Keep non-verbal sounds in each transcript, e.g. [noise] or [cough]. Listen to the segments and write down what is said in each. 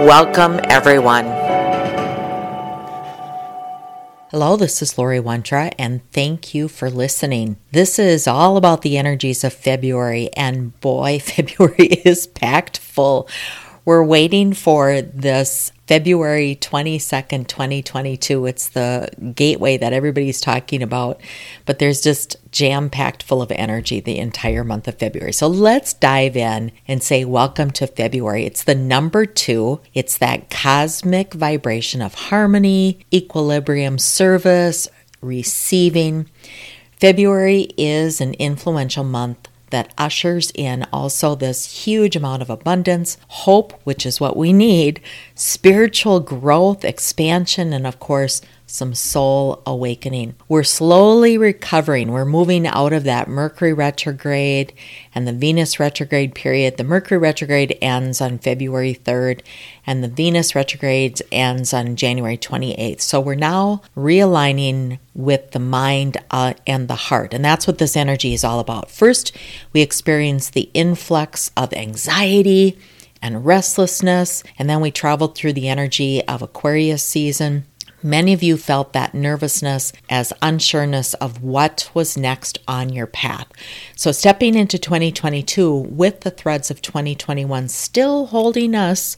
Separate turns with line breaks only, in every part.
Welcome, everyone. Hello, this is Lori Wondra, and thank you for listening. This is all about the energies of February, and boy, [laughs] February is packed full. We're waiting for this February 22nd, 2022. It's the gateway that everybody's talking about, but there's just jam packed full of energy the entire month of February. So let's dive in and say, Welcome to February. It's the number two, it's that cosmic vibration of harmony, equilibrium, service, receiving. February is an influential month that ushers in also this huge amount of abundance, hope, which is what we need, spiritual growth, expansion, and of course, some soul awakening. We're slowly recovering. We're moving out of that Mercury retrograde and the Venus retrograde period. The Mercury retrograde ends on February 3rd, and the Venus retrograde ends on January 28th. So we're now realigning with the mind uh, and the heart. And that's what this energy is all about. First, we experience the influx of anxiety and restlessness, and then we traveled through the energy of Aquarius season Many of you felt that nervousness as unsureness of what was next on your path. So, stepping into 2022 with the threads of 2021 still holding us,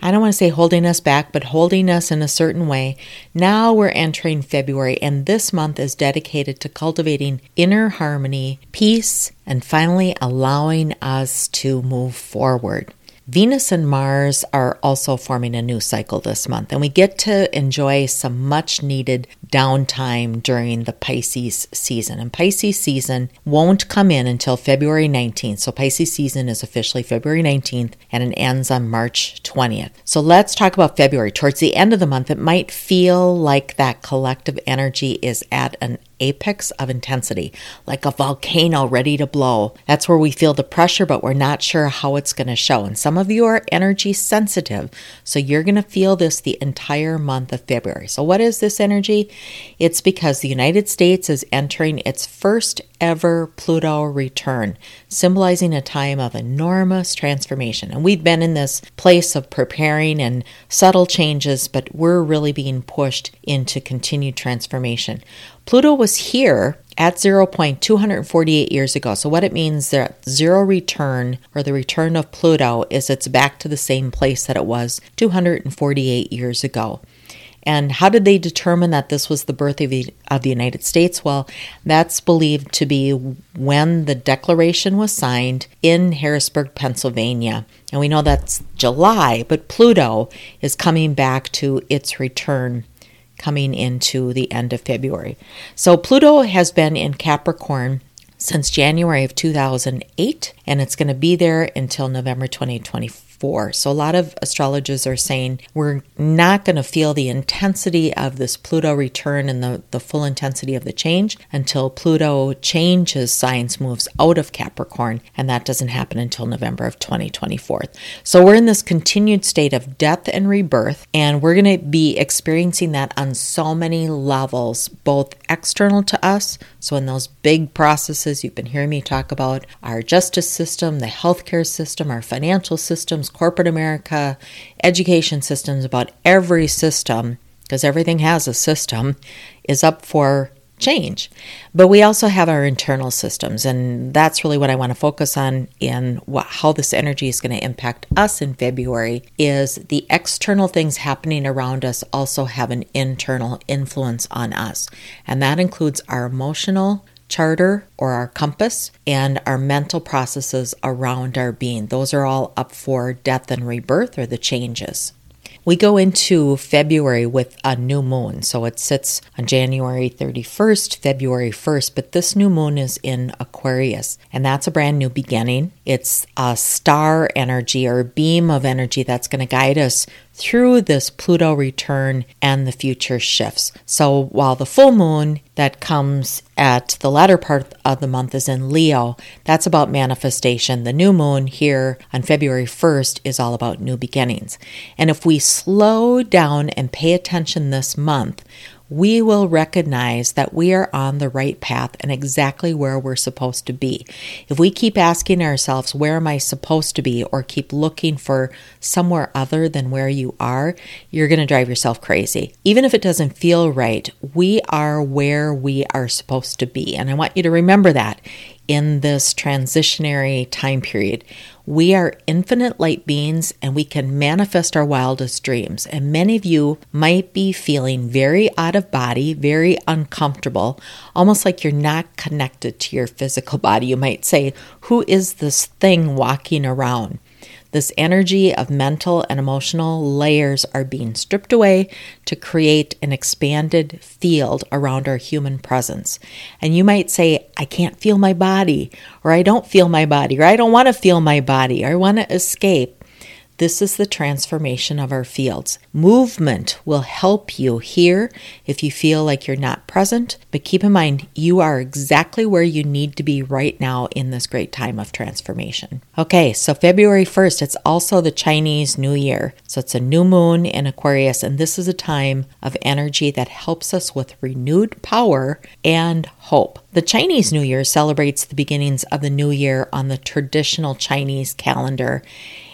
I don't want to say holding us back, but holding us in a certain way. Now we're entering February, and this month is dedicated to cultivating inner harmony, peace, and finally allowing us to move forward. Venus and Mars are also forming a new cycle this month, and we get to enjoy some much needed downtime during the Pisces season. And Pisces season won't come in until February 19th. So Pisces season is officially February 19th and it ends on March 20th. So let's talk about February. Towards the end of the month, it might feel like that collective energy is at an apex of intensity, like a volcano ready to blow. That's where we feel the pressure, but we're not sure how it's going to show. And some of you are energy sensitive, so you're going to feel this the entire month of February. So, what is this energy? It's because the United States is entering its first ever Pluto return, symbolizing a time of enormous transformation. And we've been in this place of preparing and subtle changes, but we're really being pushed into continued transformation. Pluto was here at zero point 248 years ago. So what it means that zero return or the return of Pluto is it's back to the same place that it was 248 years ago. And how did they determine that this was the birth of the, of the United States? Well, that's believed to be when the Declaration was signed in Harrisburg, Pennsylvania. And we know that's July, but Pluto is coming back to its return coming into the end of February. So Pluto has been in Capricorn since January of 2008, and it's going to be there until November 2024 So a lot of astrologers are saying we're not going to feel the intensity of this Pluto return and the, the full intensity of the change until Pluto changes, signs moves out of Capricorn, and that doesn't happen until November of 2024. So we're in this continued state of death and rebirth, and we're going to be experiencing that on so many levels, both external to us. So in those big processes you've been hearing me talk about, our justice system, the healthcare system, our financial systems, corporate America, education systems, about every system, because everything has a system, is up for change. But we also have our internal systems, and that's really what I want to focus on in what, how this energy is going to impact us in February. Is the external things happening around us also have an internal influence on us, and that includes our emotional, charter or our compass and our mental processes around our being. Those are all up for death and rebirth or the changes. We go into February with a new moon. So it sits on January 31st, February 1st, but this new moon is in Aquarius, and that's a brand new beginning. It's a star energy or beam of energy that's going to guide us through this Pluto return and the future shifts. So while the full moon that comes at the latter part of the month is in Leo, that's about manifestation. The new moon here on February 1st is all about new beginnings. And if we slow down and pay attention this month, we will recognize that we are on the right path and exactly where we're supposed to be. If we keep asking ourselves, Where am I supposed to be? or keep looking for somewhere other than where you are, you're going to drive yourself crazy. Even if it doesn't feel right, we are where we are supposed to be. And I want you to remember that in this transitionary time period. We are infinite light beings and we can manifest our wildest dreams. And many of you might be feeling very out of body, very uncomfortable, almost like you're not connected to your physical body. You might say, Who is this thing walking around? This energy of mental and emotional layers are being stripped away to create an expanded field around our human presence. And you might say, I can't feel my body, or I don't feel my body, or I don't want to feel my body, or I want to escape. This is the transformation of our fields. Movement will help you here if you feel like you're not present, but keep in mind you are exactly where you need to be right now in this great time of transformation. Okay, so February 1st, it's also the Chinese New Year. So it's a new moon in Aquarius, and this is a time of energy that helps us with renewed power and hope. The Chinese New Year celebrates the beginnings of the new year on the traditional Chinese calendar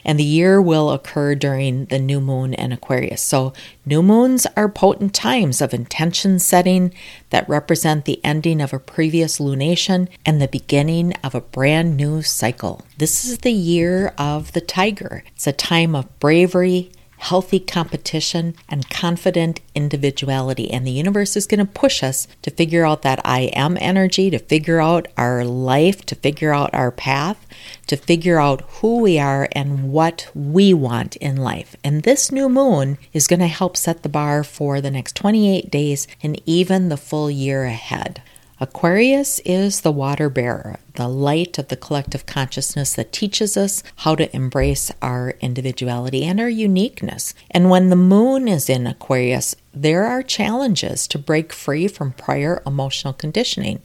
and the year will occur during the new moon in Aquarius. So, new moons are potent times of intention setting that represent the ending of a previous lunation and the beginning of a brand new cycle. This is the year of the tiger. It's a time of bravery, healthy competition, and confident individuality. And the universe is going to push us to figure out that I am energy, to figure out our life, to figure out our path, to figure out who we are and what we want in life. And this new moon is going to help set the bar for the next 28 days and even the full year ahead. Aquarius is the water bearer, the light of the collective consciousness that teaches us how to embrace our individuality and our uniqueness. And when the moon is in Aquarius, there are challenges to break free from prior emotional conditioning.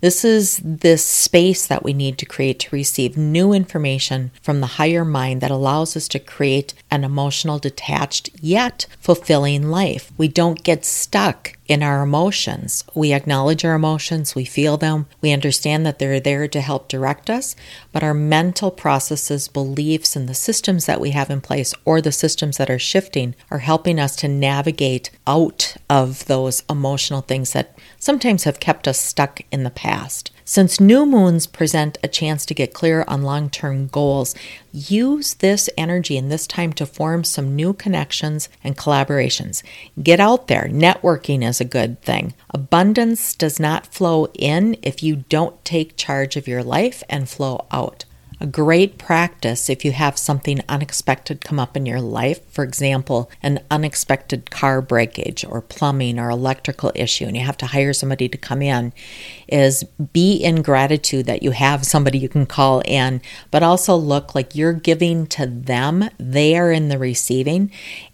This is this space that we need to create to receive new information from the higher mind that allows us to create an emotional, detached, yet fulfilling life. We don't get stuck in our emotions. We acknowledge our emotions, we feel them, we understand that they're there to help direct us, but our mental processes, beliefs, and the systems that we have in place or the systems that are shifting are helping us to navigate out of those emotional things that sometimes have kept us stuck in the past. Since new moons present a chance to get clear on long term goals, use this energy and this time to form some new connections and collaborations. Get out there. Networking is a good thing. Abundance does not flow in if you don't take charge of your life and flow out a great practice if you have something unexpected come up in your life. For example, an unexpected car breakage or plumbing or electrical issue, and you have to hire somebody to come in, is be in gratitude that you have somebody you can call in, but also look like you're giving to them, they are in the receiving,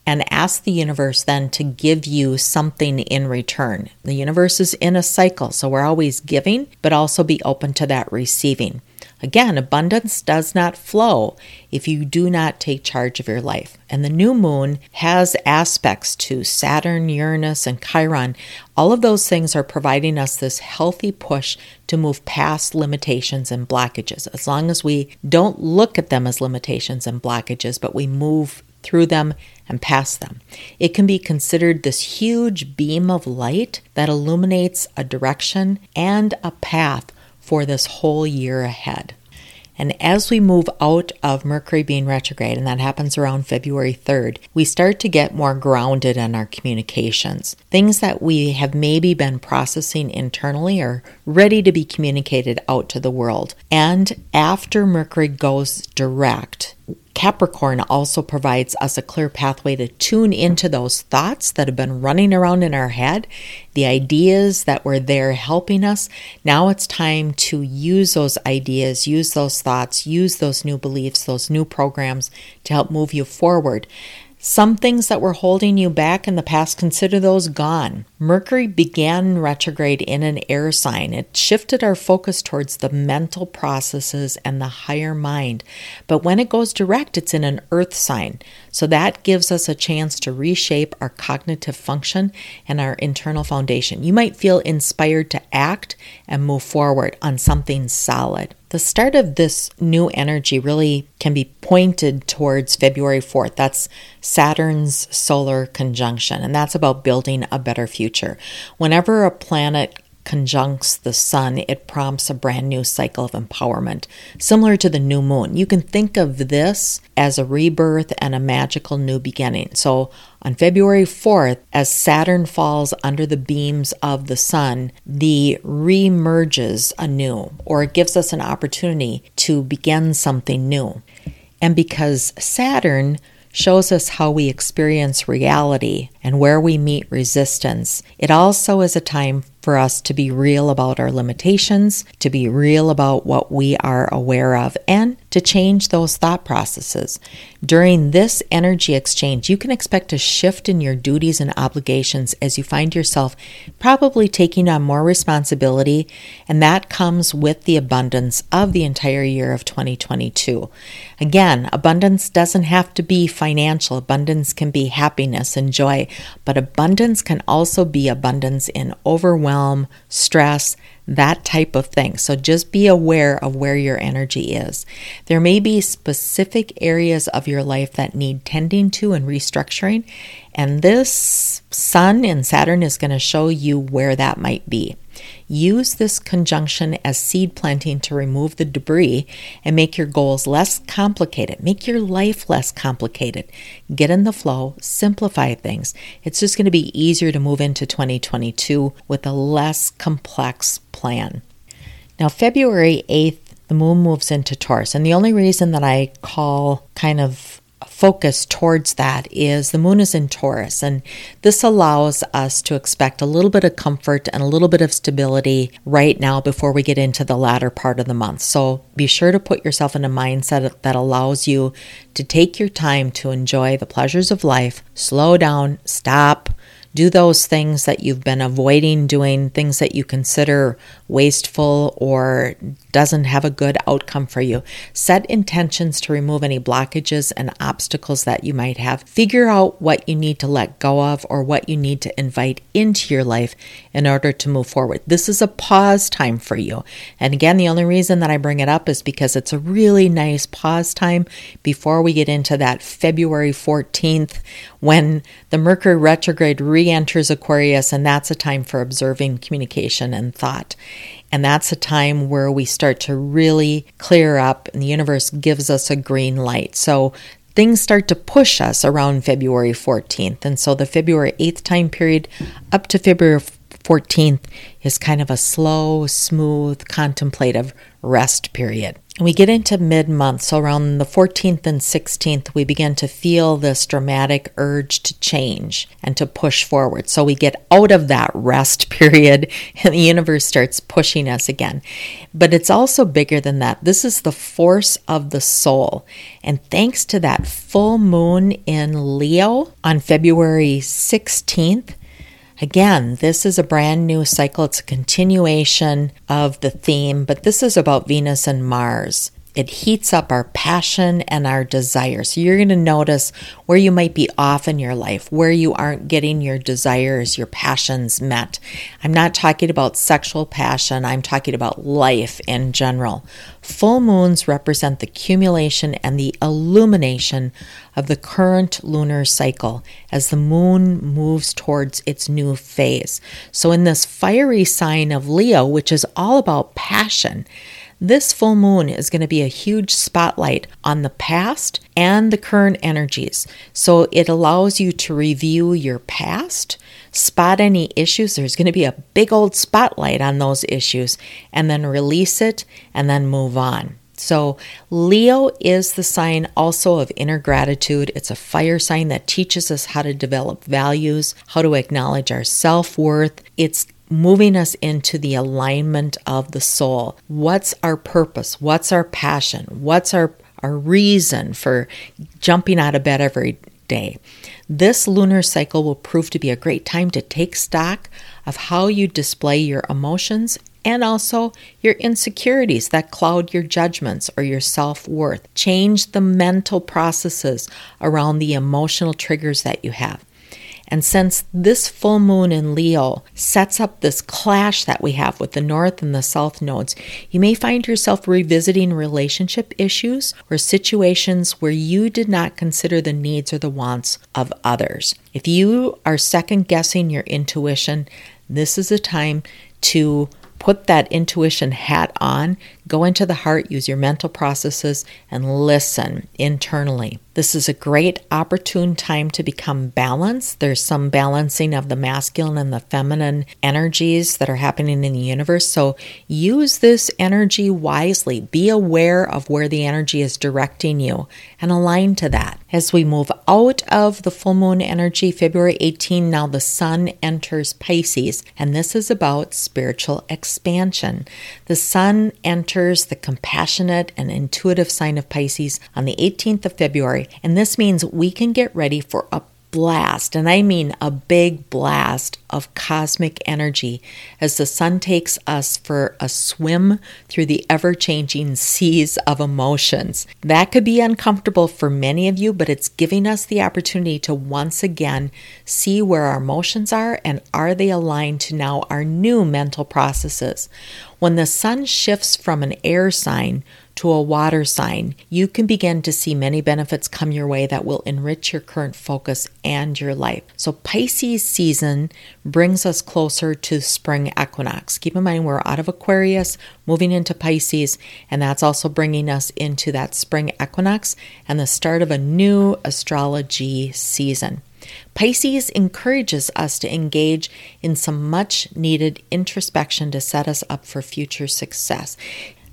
and ask the universe then to give you something in return. The universe is in a cycle, so we're always giving, but also be open to that receiving. Again, abundance does not flow if you do not take charge of your life. And the new moon has aspects to Saturn, Uranus, and Chiron. All of those things are providing us this healthy push to move past limitations and blockages. As long as we don't look at them as limitations and blockages, but we move through them and past them. It can be considered this huge beam of light that illuminates a direction and a path for this whole year ahead. And as we move out of Mercury being retrograde, and that happens around February 3rd, we start to get more grounded in our communications. Things that we have maybe been processing internally are ready to be communicated out to the world. And after Mercury goes direct, Capricorn also provides us a clear pathway to tune into those thoughts that have been running around in our head, the ideas that were there helping us. Now it's time to use those ideas, use those thoughts, use those new beliefs, those new programs to help move you forward. Some things that were holding you back in the past, consider those gone. Mercury began retrograde in an air sign. It shifted our focus towards the mental processes and the higher mind. But when it goes direct, it's in an earth sign. So that gives us a chance to reshape our cognitive function and our internal foundation. You might feel inspired to act and move forward on something solid. The start of this new energy really can be pointed towards February 4th. That's Saturn's solar conjunction, and that's about building a better future. Whenever a planet conjuncts the sun, it prompts a brand new cycle of empowerment, similar to the new moon. You can think of this as a rebirth and a magical new beginning. So, on February 4th, as Saturn falls under the beams of the sun, the remerges anew, or it gives us an opportunity to begin something new. And because Saturn shows us how we experience reality and where we meet resistance, it also is a time for us to be real about our limitations, to be real about what we are aware of, and to change those thought processes. During this energy exchange, you can expect a shift in your duties and obligations as you find yourself probably taking on more responsibility, and that comes with the abundance of the entire year of 2022. Again, abundance doesn't have to be financial, abundance can be happiness and joy, but abundance can also be abundance in overwhelm, stress, that type of thing. So just be aware of where your energy is. There may be specific areas of your life that need tending to and restructuring, and this Sun and Saturn is going to show you where that might be. Use this conjunction as seed planting to remove the debris and make your goals less complicated. Make your life less complicated. Get in the flow, simplify things. It's just going to be easier to move into 2022 with a less complex plan. Now, February 8th, the moon moves into Taurus. And the only reason that I call kind of focus towards that is the moon is in Taurus, and this allows us to expect a little bit of comfort and a little bit of stability right now before we get into the latter part of the month. So be sure to put yourself in a mindset that allows you to take your time to enjoy the pleasures of life, slow down, stop, do those things that you've been avoiding doing, things that you consider wasteful or doesn't have a good outcome for you. Set intentions to remove any blockages and obstacles that you might have. Figure out what you need to let go of or what you need to invite into your life in order to move forward. This is a pause time for you. And again, the only reason that I bring it up is because it's a really nice pause time before we get into that February 14th when the Mercury retrograde re enters Aquarius, and that's a time for observing communication and thought. And that's a time where we start to really clear up, and the universe gives us a green light. So things start to push us around February 14th. And so the February 8th time period up to February 14th is kind of a slow, smooth, contemplative rest period. We get into mid month, so around the 14th and 16th, we begin to feel this dramatic urge to change and to push forward. So we get out of that rest [laughs] period and the universe starts pushing us again. But it's also bigger than that. This is the force of the soul. And thanks to that full moon in Leo on February 16th, Again, this is a brand new cycle. It's a continuation of the theme, but this is about Venus and Mars. It heats up our passion and our desire. So you're going to notice where you might be off in your life, where you aren't getting your desires, your passions met. I'm not talking about sexual passion, I'm talking about life in general. Full moons represent the accumulation and the illumination of the current lunar cycle as the moon moves towards its new phase. So, in this fiery sign of Leo, which is all about passion, this full moon is going to be a huge spotlight on the past and the current energies. So it allows you to review your past, spot any issues. There's going to be a big old spotlight on those issues, and then release it and then move on. So, Leo is the sign also of inner gratitude. It's a fire sign that teaches us how to develop values, how to acknowledge our self worth. It's moving us into the alignment of the soul. What's our purpose? What's our passion? What's our, our reason for jumping out of bed every day? This lunar cycle will prove to be a great time to take stock of how you display your emotions and also your insecurities that cloud your judgments or your self worth. Change the mental processes around the emotional triggers that you have. And since this full moon in Leo sets up this clash that we have with the north and the south nodes, you may find yourself revisiting relationship issues or situations where you did not consider the needs or the wants of others. If you are second guessing your intuition, this is a time to put that intuition hat on, go into the heart, use your mental processes, and listen internally. This is a great opportune time to become balanced. There's some balancing of the masculine and the feminine energies that are happening in the universe. So use this energy wisely. Be aware of where the energy is directing you and align to that. As we move out of the full moon energy, February 18, now the sun enters Pisces, and this is about spiritual expansion. The sun enters the compassionate and intuitive sign of Pisces on the 18th of February and this means we can get ready for a blast, and I mean a big blast of cosmic energy as the sun takes us for a swim through the ever changing seas of emotions. That could be uncomfortable for many of you, but it's giving us the opportunity to once again see where our emotions are and are they aligned to now our new mental processes. When the sun shifts from an air sign to a water sign, you can begin to see many benefits come your way that will enrich your current focus and your life. So, Pisces season brings us closer to spring equinox. Keep in mind, we're out of Aquarius, moving into Pisces, and that's also bringing us into that spring equinox and the start of a new astrology season. Pisces encourages us to engage in some much needed introspection to set us up for future success.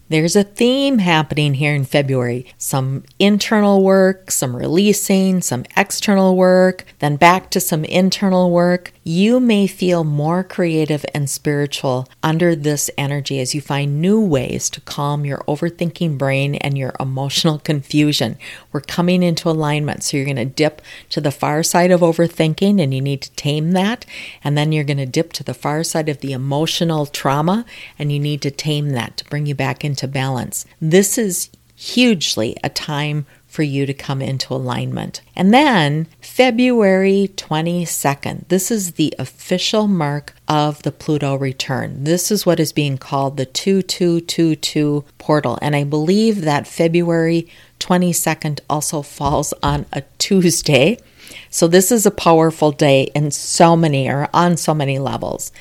There's a theme happening here in February some internal work, some releasing, some external work, then back to some internal work. You may feel more creative and spiritual under this energy as you find new ways to calm your overthinking brain and your emotional confusion. We're coming into alignment, so you're going to dip to the far side of overthinking and you need to tame that. And then you're going to dip to the far side of the emotional trauma and you need to tame that to bring you back into into balance. This is hugely a time for you to come into alignment. And then February 22nd, this is the official mark of the Pluto return. This is what is being called the 2222 portal. And I believe that February 22nd also falls on a Tuesday. So this is a powerful day in so many or on so many levels.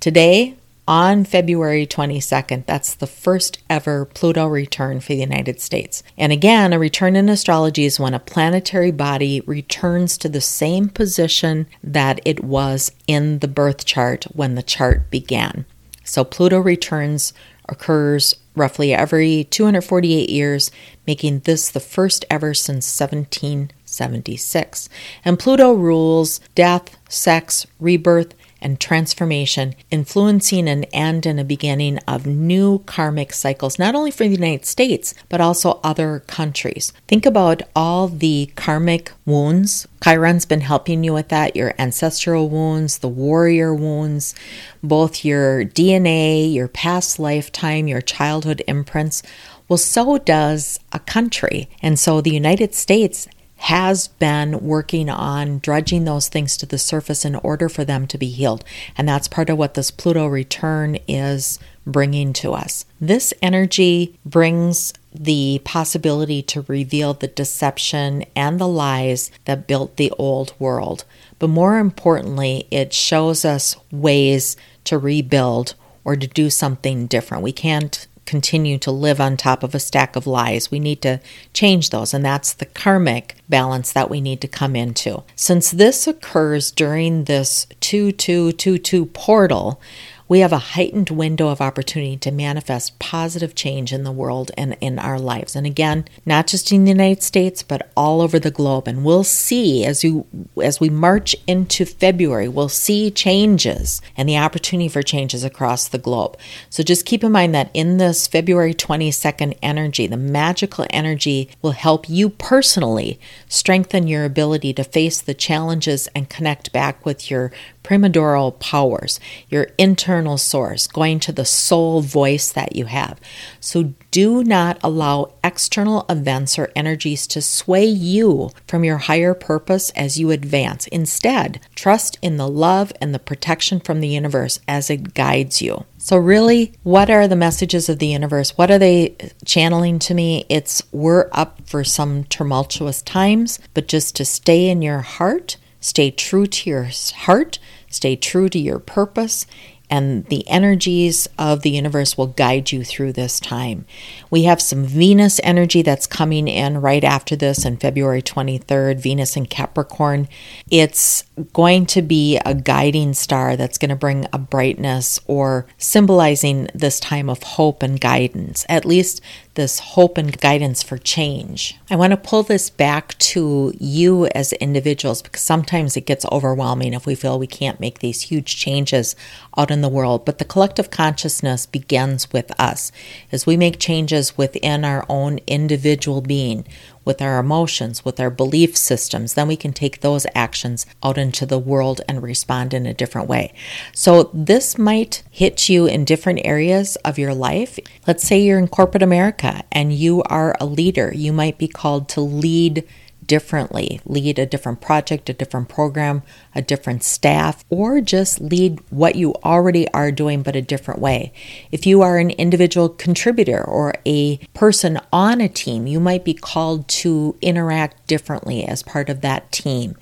Today, on February 22nd. That's the first ever Pluto return for the United States. And again, a return in astrology is when a planetary body returns to the same position that it was in the birth chart when the chart began. So Pluto returns occurs roughly every 248 years, making this the first ever since 1776. And Pluto rules death, sex, rebirth, and transformation, influencing an end and a beginning of new karmic cycles, not only for the United States, but also other countries. Think about all the karmic wounds. Chiron's been helping you with that your ancestral wounds, the warrior wounds, both your DNA, your past lifetime, your childhood imprints. Well, so does a country. And so the United States has been working on dredging those things to the surface in order for them to be healed. And that's part of what this Pluto return is bringing to us. This energy brings the possibility to reveal the deception and the lies that built the old world. But more importantly, it shows us ways to rebuild or to do something different. We can't continue to live on top of a stack of lies. We need to change those, and that's the karmic balance that we need to come into. Since this occurs during this 2222 portal, we have a heightened window of opportunity to manifest positive change in the world and in our lives. And again, not just in the United States, but all over the globe. And we'll see as you as we march into February, we'll see changes and the opportunity for changes across the globe. So just keep in mind that in this February 22nd energy, the magical energy will help you personally strengthen your ability to face the challenges and connect back with your primordial powers, your internal source, going to the soul voice that you have. So do not allow external events or energies to sway you from your higher purpose as you advance. Instead, trust in the love and the protection from the universe as it guides you. So, really, what are the messages of the universe? What are they channeling to me? It's we're up for some tumultuous times, but just to stay in your heart, stay true to your heart, Stay true to your purpose, and the energies of the universe will guide you through this time. We have some Venus energy that's coming in right after this on February 23rd, Venus in Capricorn. It's going to be a guiding star that's going to bring a brightness or symbolizing this time of hope and guidance. At least this hope and guidance for change. I want to pull this back to you as individuals because sometimes it gets overwhelming if we feel we can't make these huge changes out in the world. But the collective consciousness begins with us. As we make changes within our own individual being, with our emotions, with our belief systems, then we can take those actions out into the world and respond in a different way. So, this might hit you in different areas of your life. Let's say you're in corporate America and you are a leader, you might be called to lead differently, lead a different project, a different program, a different staff, or just lead what you already are doing but a different way. If you are an individual contributor or a person on a team, you might be called to interact differently as part of that team.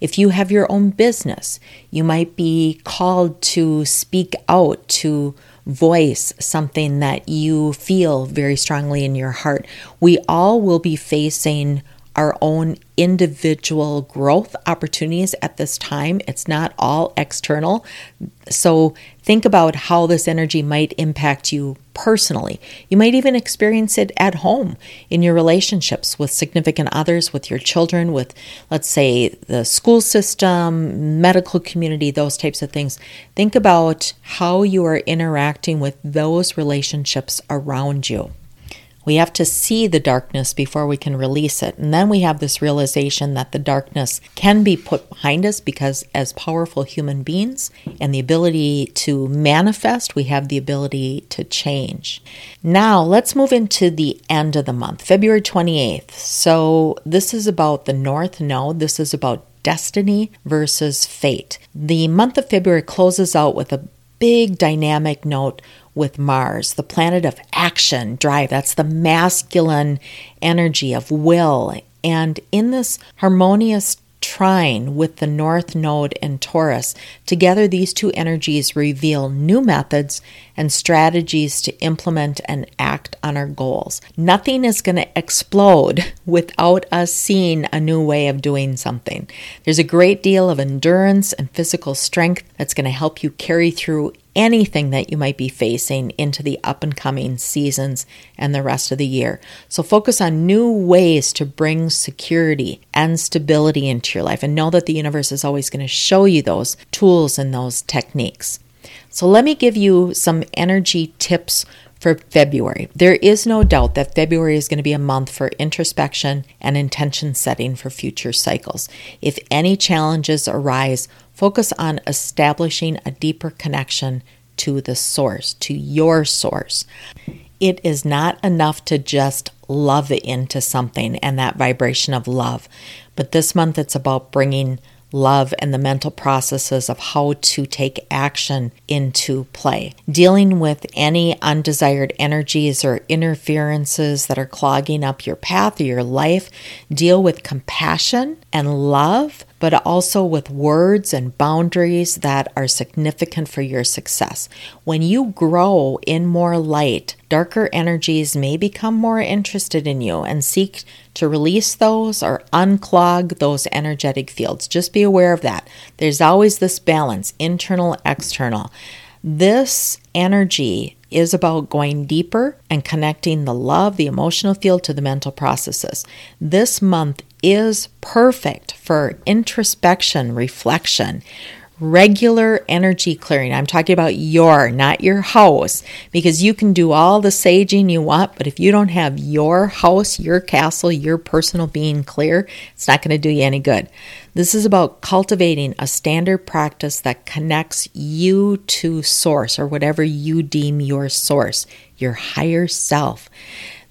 If you have your own business, you might be called to speak out, to voice something that you feel very strongly in your heart. We all will be facing our own individual growth opportunities at this time. It's not all external. So think about how this energy might impact you personally. You might even experience it at home in your relationships with significant others, with your children, with, let's say, the school system, medical community, those types of things. Think about how you are interacting with those relationships around you. We have to see the darkness before we can release it. And then we have this realization that the darkness can be put behind us because, as powerful human beings and the ability to manifest, we have the ability to change. Now, let's move into the end of the month, February 28th. So, this is about the North Node. This is about destiny versus fate. The month of February closes out with a big dynamic note with Mars, the planet of action, drive. That's the masculine energy of will. And in this harmonious trine with the North Node and Taurus, together these two energies reveal new methods and strategies to implement and act on our goals. Nothing is going to explode without us seeing a new way of doing something. There's a great deal of endurance and physical strength that's going to help you carry through anything that you might be facing into the up and coming seasons and the rest of the year. So focus on new ways to bring security and stability into your life and know that the universe is always going to show you those tools and those techniques. So let me give you some energy tips for February. There is no doubt that February is going to be a month for introspection and intention setting for future cycles. If any challenges arise, focus on establishing a deeper connection to the source, to your source. It is not enough to just love into something and that vibration of love, but this month it's about bringing love and the mental processes of how to take action into play. Dealing with any undesired energies or interferences that are clogging up your path or your life, deal with compassion and love but also with words and boundaries that are significant for your success. When you grow in more light, darker energies may become more interested in you and seek to release those or unclog those energetic fields. Just be aware of that. There's always this balance, internal, external. This energy is about going deeper and connecting the love, the emotional field to the mental processes. This month is perfect for introspection, reflection, regular energy clearing. I'm talking about your, not your house, because you can do all the saging you want, but if you don't have your house, your castle, your personal being clear, it's not going to do you any good. This is about cultivating a standard practice that connects you to source or whatever you deem your source, your higher self.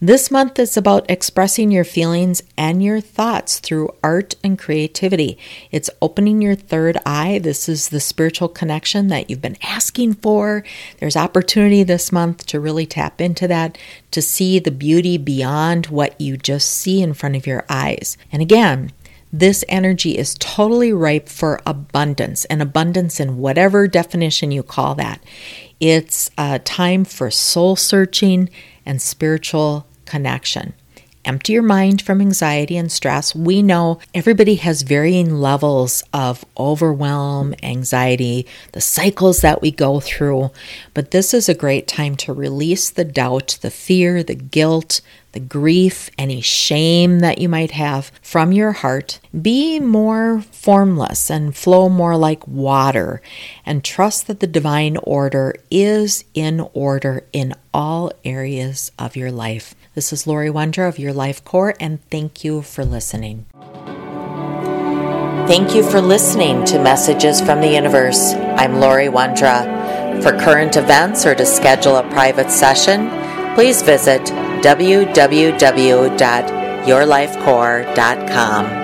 This month is about expressing your feelings and your thoughts through art and creativity. It's opening your third eye. This is the spiritual connection that you've been asking for. There's opportunity this month to really tap into that, to see the beauty beyond what you just see in front of your eyes. And again, this energy is totally ripe for abundance, and abundance in whatever definition you call that. It's a time for soul searching and spiritual connection. Empty your mind from anxiety and stress. We know everybody has varying levels of overwhelm, anxiety, the cycles that we go through, but this is a great time to release the doubt, the fear, the guilt, the grief, any shame that you might have from your heart. Be more formless and flow more like water, and trust that the divine order is in order in all areas of your life. This is Lori Wondra of Your Life Core, and thank you for listening. Thank you for listening to Messages from the Universe. I'm Lori Wondra. For current events or to schedule a private session, please visit www.yourlifecore.com.